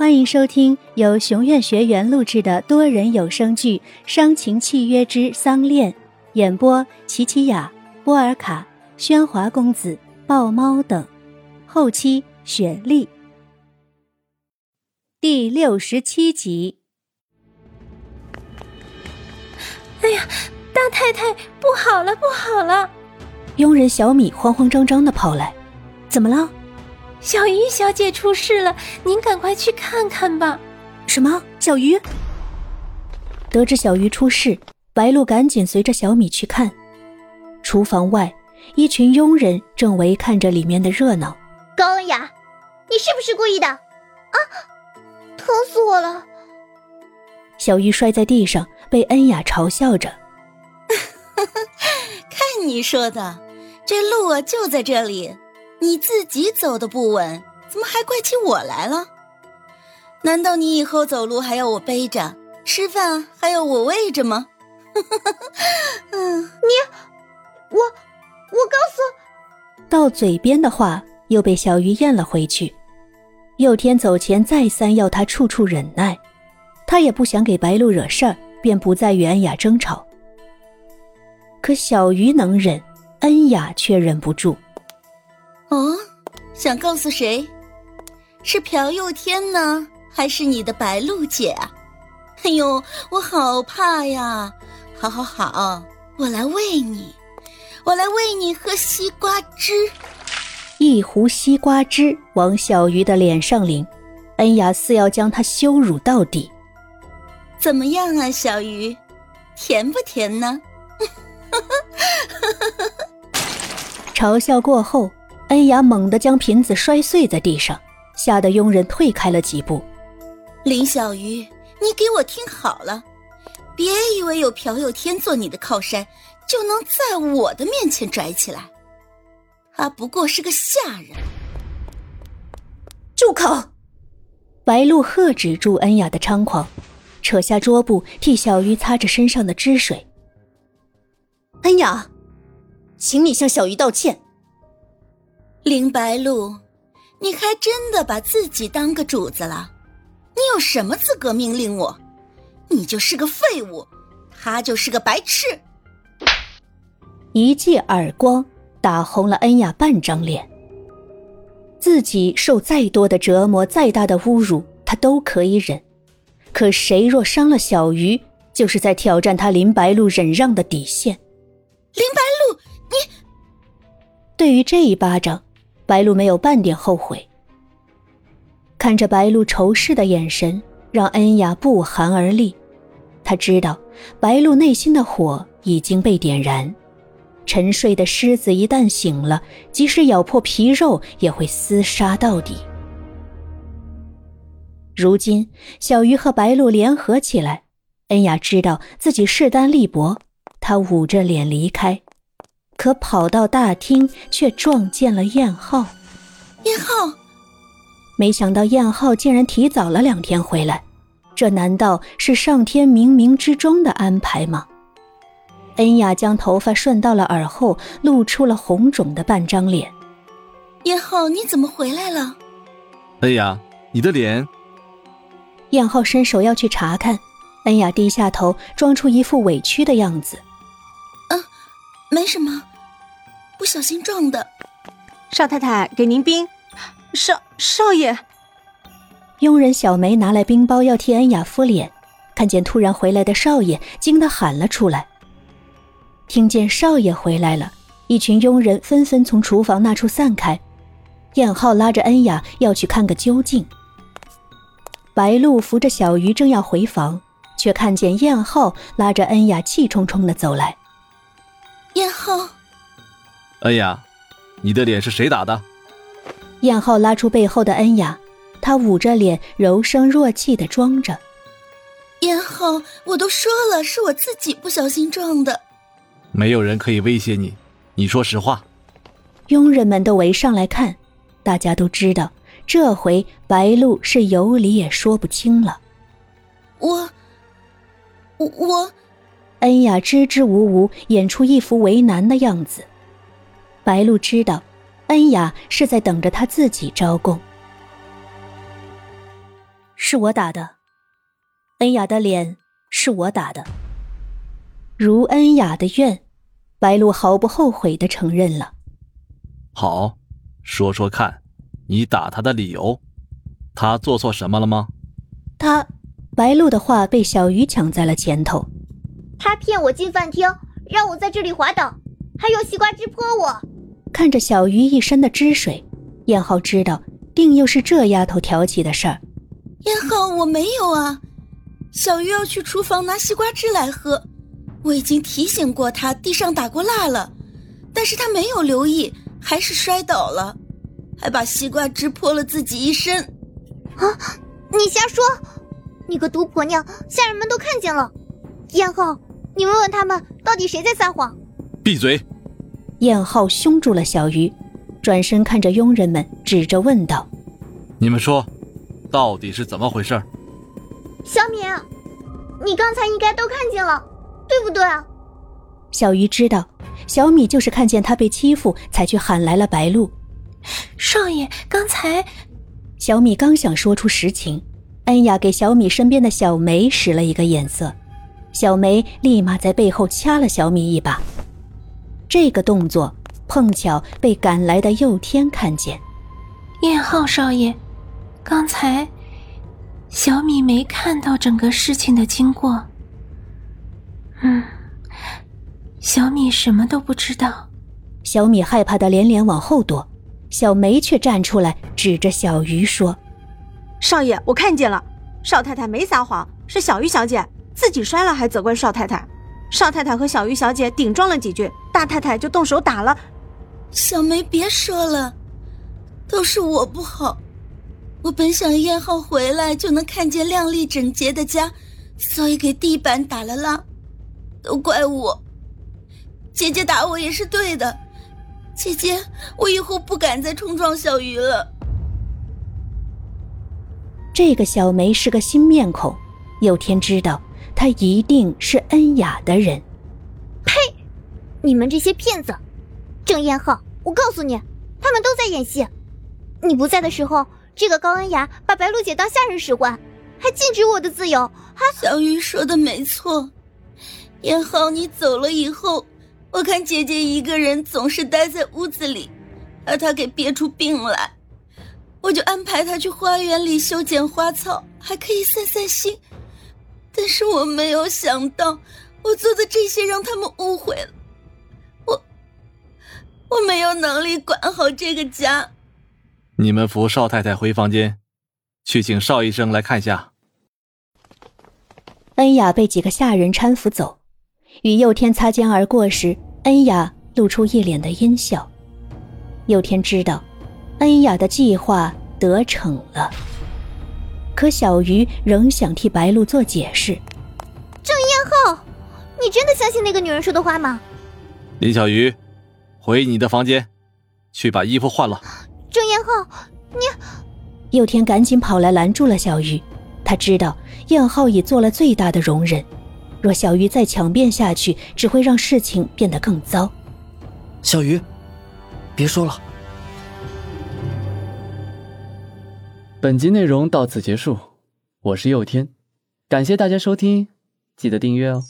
欢迎收听由熊院学员录制的多人有声剧《伤情契约之丧恋》，演播：琪琪雅、波尔卡、喧哗公子、豹猫等，后期雪莉。第六十七集。哎呀，大太太，不好了，不好了！佣人小米慌慌张张的跑来，怎么了？小鱼小姐出事了，您赶快去看看吧。什么？小鱼？得知小鱼出事，白露赶紧随着小米去看。厨房外，一群佣人正围看着里面的热闹。高恩雅，你是不是故意的？啊！疼死我了！小鱼摔在地上，被恩雅嘲笑着。看你说的，这路啊就在这里。你自己走的不稳，怎么还怪起我来了？难道你以后走路还要我背着，吃饭还要我喂着吗？嗯，你，我，我告诉……到嘴边的话又被小鱼咽了回去。佑天走前再三要他处处忍耐，他也不想给白露惹事儿，便不再与恩雅争吵。可小鱼能忍，恩雅却忍不住。哦，想告诉谁？是朴佑天呢，还是你的白露姐啊？哎呦，我好怕呀！好好好，我来喂你，我来喂你喝西瓜汁。一壶西瓜汁往小鱼的脸上淋，恩雅似要将他羞辱到底。怎么样啊，小鱼，甜不甜呢？嘲笑过后。恩雅猛地将瓶子摔碎在地上，吓得佣人退开了几步。林小鱼，你给我听好了，别以为有朴有天做你的靠山，就能在我的面前拽起来。他不过是个下人。住口！白露喝止住恩雅的猖狂，扯下桌布替小鱼擦着身上的汁水。恩雅，请你向小鱼道歉。林白露，你还真的把自己当个主子了？你有什么资格命令我？你就是个废物，他就是个白痴。一记耳光打红了恩雅半张脸。自己受再多的折磨，再大的侮辱，他都可以忍。可谁若伤了小鱼，就是在挑战他林白露忍让的底线。林白露，你对于这一巴掌。白露没有半点后悔，看着白露仇视的眼神，让恩雅不寒而栗。他知道白露内心的火已经被点燃，沉睡的狮子一旦醒了，即使咬破皮肉，也会厮杀到底。如今小鱼和白露联合起来，恩雅知道自己势单力薄，她捂着脸离开。可跑到大厅，却撞见了燕浩。燕浩，没想到燕浩竟然提早了两天回来，这难道是上天冥冥之中的安排吗？恩雅将头发顺到了耳后，露出了红肿的半张脸。燕浩，你怎么回来了？恩雅，你的脸。燕浩伸手要去查看，恩雅低下头，装出一副委屈的样子。嗯，没什么。不小心撞的，少太太给您冰。少少爷，佣人小梅拿来冰包要替恩雅敷脸，看见突然回来的少爷，惊得喊了出来。听见少爷回来了，一群佣人纷纷从厨房那处散开。燕浩拉着恩雅要去看个究竟。白露扶着小鱼正要回房，却看见燕浩拉着恩雅气冲冲的走来。燕浩。恩雅，你的脸是谁打的？燕浩拉出背后的恩雅，他捂着脸，柔声弱气的装着。燕浩，我都说了，是我自己不小心撞的。没有人可以威胁你，你说实话。佣人们都围上来看，大家都知道，这回白露是有理也说不清了。我，我，恩雅支支吾吾，演出一副为难的样子。白露知道，恩雅是在等着他自己招供。是我打的。恩雅的脸是我打的。如恩雅的愿，白露毫不后悔的承认了。好，说说看，你打他的理由，他做错什么了吗？他，白露的话被小鱼抢在了前头。他骗我进饭厅，让我在这里滑倒，还用西瓜汁泼我。看着小鱼一身的汁水，燕浩知道定又是这丫头挑起的事儿。燕浩，我没有啊。小鱼要去厨房拿西瓜汁来喝，我已经提醒过他地上打过蜡了，但是他没有留意，还是摔倒了，还把西瓜汁泼了自己一身。啊！你瞎说！你个毒婆娘，下人们都看见了。燕浩。你问问他们，到底谁在撒谎？闭嘴！燕浩凶住了小鱼，转身看着佣人们，指着问道：“你们说，到底是怎么回事？”小米，你刚才应该都看见了，对不对？小鱼知道，小米就是看见他被欺负，才去喊来了白露。少爷，刚才……小米刚想说出实情，恩雅给小米身边的小梅使了一个眼色。小梅立马在背后掐了小米一把，这个动作碰巧被赶来的佑天看见。燕浩少爷，刚才小米没看到整个事情的经过。嗯，小米什么都不知道。小米害怕的连连往后躲，小梅却站出来指着小鱼说：“少爷，我看见了，少太太没撒谎，是小鱼小姐。”自己摔了还责怪少太太，少太太和小鱼小姐顶撞了几句，大太太就动手打了。小梅，别说了，都是我不好。我本想燕浩回来就能看见亮丽整洁的家，所以给地板打了蜡，都怪我。姐姐打我也是对的，姐姐，我以后不敢再冲撞小鱼了。这个小梅是个新面孔，有天知道。他一定是恩雅的人。呸！你们这些骗子！郑燕浩，我告诉你，他们都在演戏。你不在的时候，这个高恩雅把白露姐当下人使唤，还禁止我的自由。还小鱼说的没错，燕浩，你走了以后，我看姐姐一个人总是待在屋子里，把她给憋出病来，我就安排她去花园里修剪花草，还可以散散心。但是我没有想到，我做的这些让他们误会了。我我没有能力管好这个家。你们扶少太太回房间，去请邵医生来看下。恩雅被几个下人搀扶走，与佑天擦肩而过时，恩雅露出一脸的阴笑。佑天知道，恩雅的计划得逞了。可小鱼仍想替白露做解释。郑燕浩，你真的相信那个女人说的话吗？林小鱼，回你的房间，去把衣服换了。郑燕浩，你……佑天赶紧跑来拦住了小鱼。他知道燕浩已做了最大的容忍，若小鱼再强辩下去，只会让事情变得更糟。小鱼，别说了。本集内容到此结束，我是佑天，感谢大家收听，记得订阅哦。